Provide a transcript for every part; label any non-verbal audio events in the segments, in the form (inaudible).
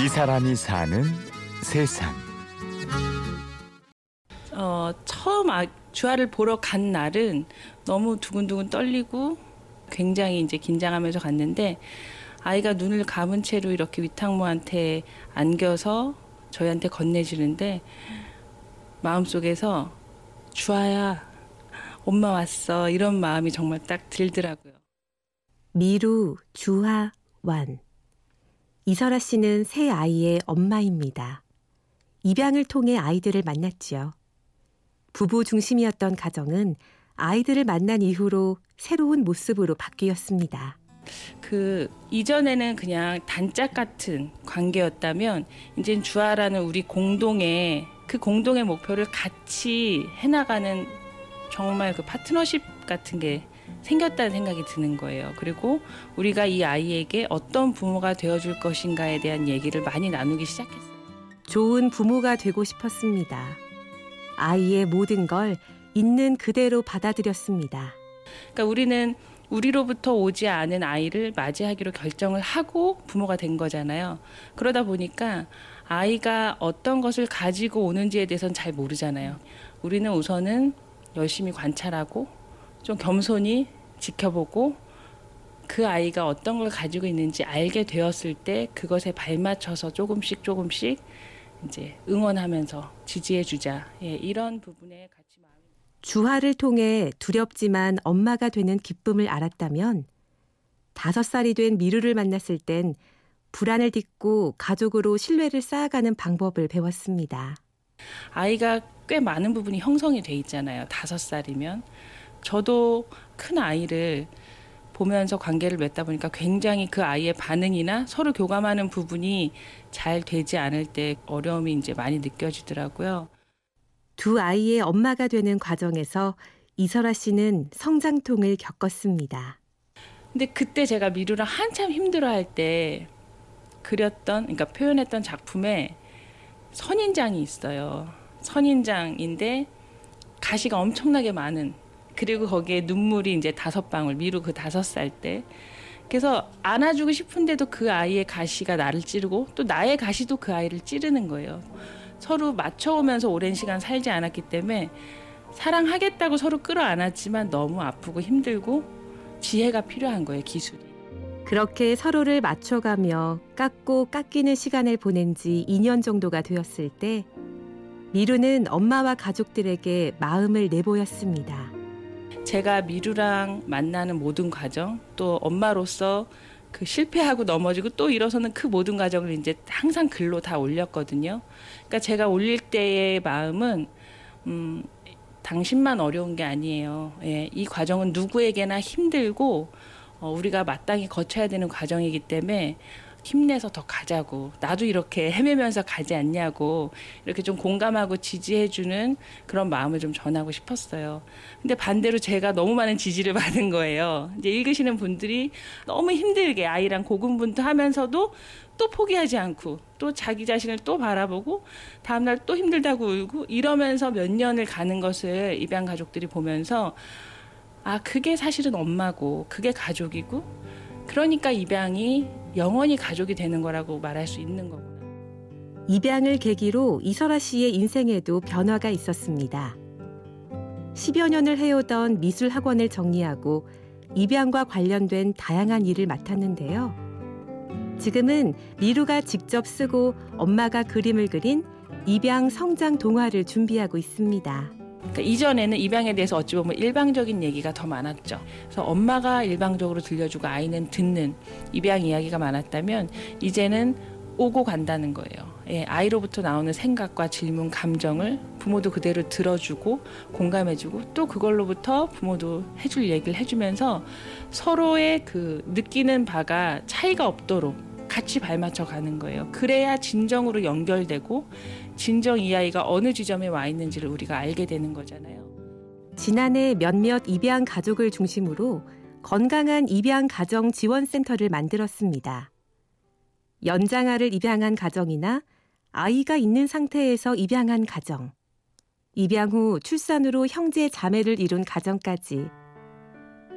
이 사람이 사는 세상. 어, 처음 아, 주아를 보러 간 날은 너무 두근두근 떨리고 굉장히 이제 긴장하면서 갔는데 아이가 눈을 감은 채로 이렇게 위탁모한테 안겨서 저희한테 건네주는데 마음속에서 주아야 엄마 왔어 이런 마음이 정말 딱 들더라고요. 미루, 주하, 완. 이설아 씨는 새 아이의 엄마입니다. 입양을 통해 아이들을 만났지요. 부부 중심이었던 가정은 아이들을 만난 이후로 새로운 모습으로 바뀌었습니다. 그 이전에는 그냥 단짝 같은 관계였다면 이제 주아라는 우리 공동의 그 공동의 목표를 같이 해나가는 정말 그 파트너십 같은 게 생겼다는 생각이 드는 거예요. 그리고 우리가 이 아이에게 어떤 부모가 되어줄 것인가에 대한 얘기를 많이 나누기 시작했어요. 좋은 부모가 되고 싶었습니다. 아이의 모든 걸 있는 그대로 받아들였습니다. 그러니까 우리는 우리로부터 오지 않은 아이를 맞이하기로 결정을 하고 부모가 된 거잖아요. 그러다 보니까 아이가 어떤 것을 가지고 오는지에 대해서는 잘 모르잖아요. 우리는 우선은 열심히 관찰하고 좀 겸손히 지켜보고 그 아이가 어떤 걸 가지고 있는지 알게 되었을 때 그것에 발맞춰서 조금씩 조금씩 이제 응원하면서 지지해 주자. 예, 이런 부분에 같이 마음이. 주화를 통해 두렵지만 엄마가 되는 기쁨을 알았다면 다섯 살이 된 미루를 만났을 땐 불안을 딛고 가족으로 신뢰를 쌓아가는 방법을 배웠습니다. 아이가 꽤 많은 부분이 형성이 돼 있잖아요. 다섯 살이면. 저도 큰 아이를 보면서 관계를 맺다 보니까 굉장히 그 아이의 반응이나 서로 교감하는 부분이 잘 되지 않을 때 어려움이 이제 많이 느껴지더라고요. 두 아이의 엄마가 되는 과정에서 이설아 씨는 성장통을 겪었습니다. 근데 그때 제가 미루랑 한참 힘들어할 때 그렸던, 그러니까 표현했던 작품에 선인장이 있어요. 선인장인데 가시가 엄청나게 많은 그리고 거기에 눈물이 이제 다섯 방울 미루 그 다섯 살 때. 그래서 안아주고 싶은데도 그 아이의 가시가 나를 찌르고 또 나의 가시도 그 아이를 찌르는 거예요. 서로 맞춰오면서 오랜 시간 살지 않았기 때문에 사랑하겠다고 서로 끌어안았지만 너무 아프고 힘들고 지혜가 필요한 거예요, 기술이. 그렇게 서로를 맞춰가며 깎고 깎이는 시간을 보낸 지 2년 정도가 되었을 때 미루는 엄마와 가족들에게 마음을 내보였습니다. 제가 미루랑 만나는 모든 과정, 또 엄마로서 그 실패하고 넘어지고 또 일어서는 그 모든 과정을 이제 항상 글로 다 올렸거든요. 그러니까 제가 올릴 때의 마음은 음, 당신만 어려운 게 아니에요. 예, 이 과정은 누구에게나 힘들고 어, 우리가 마땅히 거쳐야 되는 과정이기 때문에 힘내서 더 가자고 나도 이렇게 헤매면서 가지 않냐고 이렇게 좀 공감하고 지지해주는 그런 마음을 좀 전하고 싶었어요. 근데 반대로 제가 너무 많은 지지를 (laughs) 받은 거예요. 이제 읽으시는 분들이 너무 힘들게 아이랑 고군분투하면서도 또 포기하지 않고 또 자기 자신을 또 바라보고 다음날 또 힘들다고 울고 이러면서 몇 년을 가는 것을 입양 가족들이 보면서 아 그게 사실은 엄마고 그게 가족이고 그러니까 입양이 영원히 가족이 되는 거라고 말할 수 있는 거구나. 입양을 계기로 이설아 씨의 인생에도 변화가 있었습니다. 10여 년을 해오던 미술 학원을 정리하고 입양과 관련된 다양한 일을 맡았는데요. 지금은 미루가 직접 쓰고 엄마가 그림을 그린 입양 성장 동화를 준비하고 있습니다. 그러니까 이전에는 입양에 대해서 어찌 보면 일방적인 얘기가 더 많았죠. 그래서 엄마가 일방적으로 들려주고 아이는 듣는 입양 이야기가 많았다면 이제는 오고 간다는 거예요. 예, 아이로부터 나오는 생각과 질문, 감정을 부모도 그대로 들어주고 공감해주고 또 그걸로부터 부모도 해줄 얘기를 해주면서 서로의 그 느끼는 바가 차이가 없도록 같이 발맞춰 가는 거예요. 그래야 진정으로 연결되고 진정 이 아이가 어느 지점에 와 있는지를 우리가 알게 되는 거잖아요. 지난해 몇몇 입양 가족을 중심으로 건강한 입양 가정 지원센터를 만들었습니다. 연장아를 입양한 가정이나 아이가 있는 상태에서 입양한 가정, 입양 후 출산으로 형제 자매를 이룬 가정까지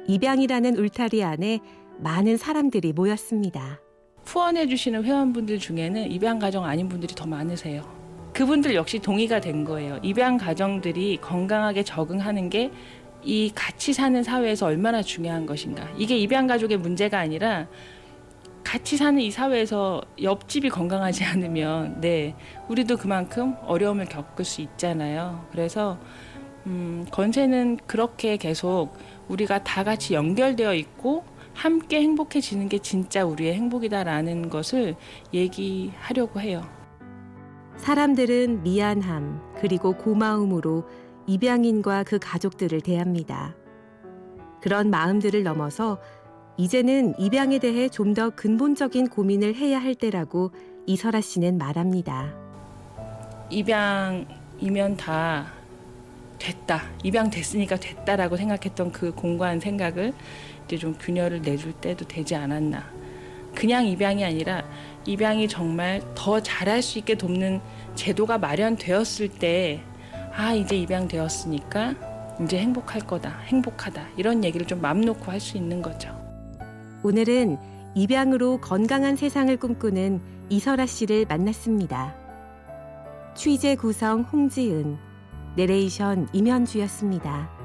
입양이라는 울타리 안에 많은 사람들이 모였습니다. 후원해 주시는 회원분들 중에는 입양 가정 아닌 분들이 더 많으세요. 그분들 역시 동의가 된 거예요. 입양 가정들이 건강하게 적응하는 게 이 같이 사는 사회에서 얼마나 중요한 것인가. 이게 입양 가족의 문제가 아니라 같이 사는 이 사회에서 옆집이 건강하지 (laughs) 않으면 네 우리도 그만큼 어려움을 겪을 수 있잖아요. 그래서 음, 건세는 그렇게 계속 우리가 다 같이 연결되어 있고 함께 행복해지는 게 진짜 우리의 행복이다라는 것을 얘기하려고 해요. 사람들은 미안함 그리고 고마움으로 입양인과 그 가족들을 대합니다. 그런 마음들을 넘어서 이제는 입양에 대해 좀 더 근본적인 고민을 해야 할 때라고 이설아 씨는 말합니다. 입양이면 다 됐다. 입양됐으니까 됐다라고 생각했던 그 공고한 생각을 이제 좀 균열을 내줄 때도 되지 않았나. 그냥 입양이 아니라 입양이 정말 더 잘할 수 있게 돕는 제도가 마련되었을 때, 아, 이제 입양되었으니까 이제 행복할 거다. 행복하다. 이런 얘기를 좀 맘 놓고 할 수 있는 거죠. 오늘은 입양으로 건강한 세상을 꿈꾸는 이설아 씨를 만났습니다. 취재 구성 홍지은, 내레이션 임현주였습니다.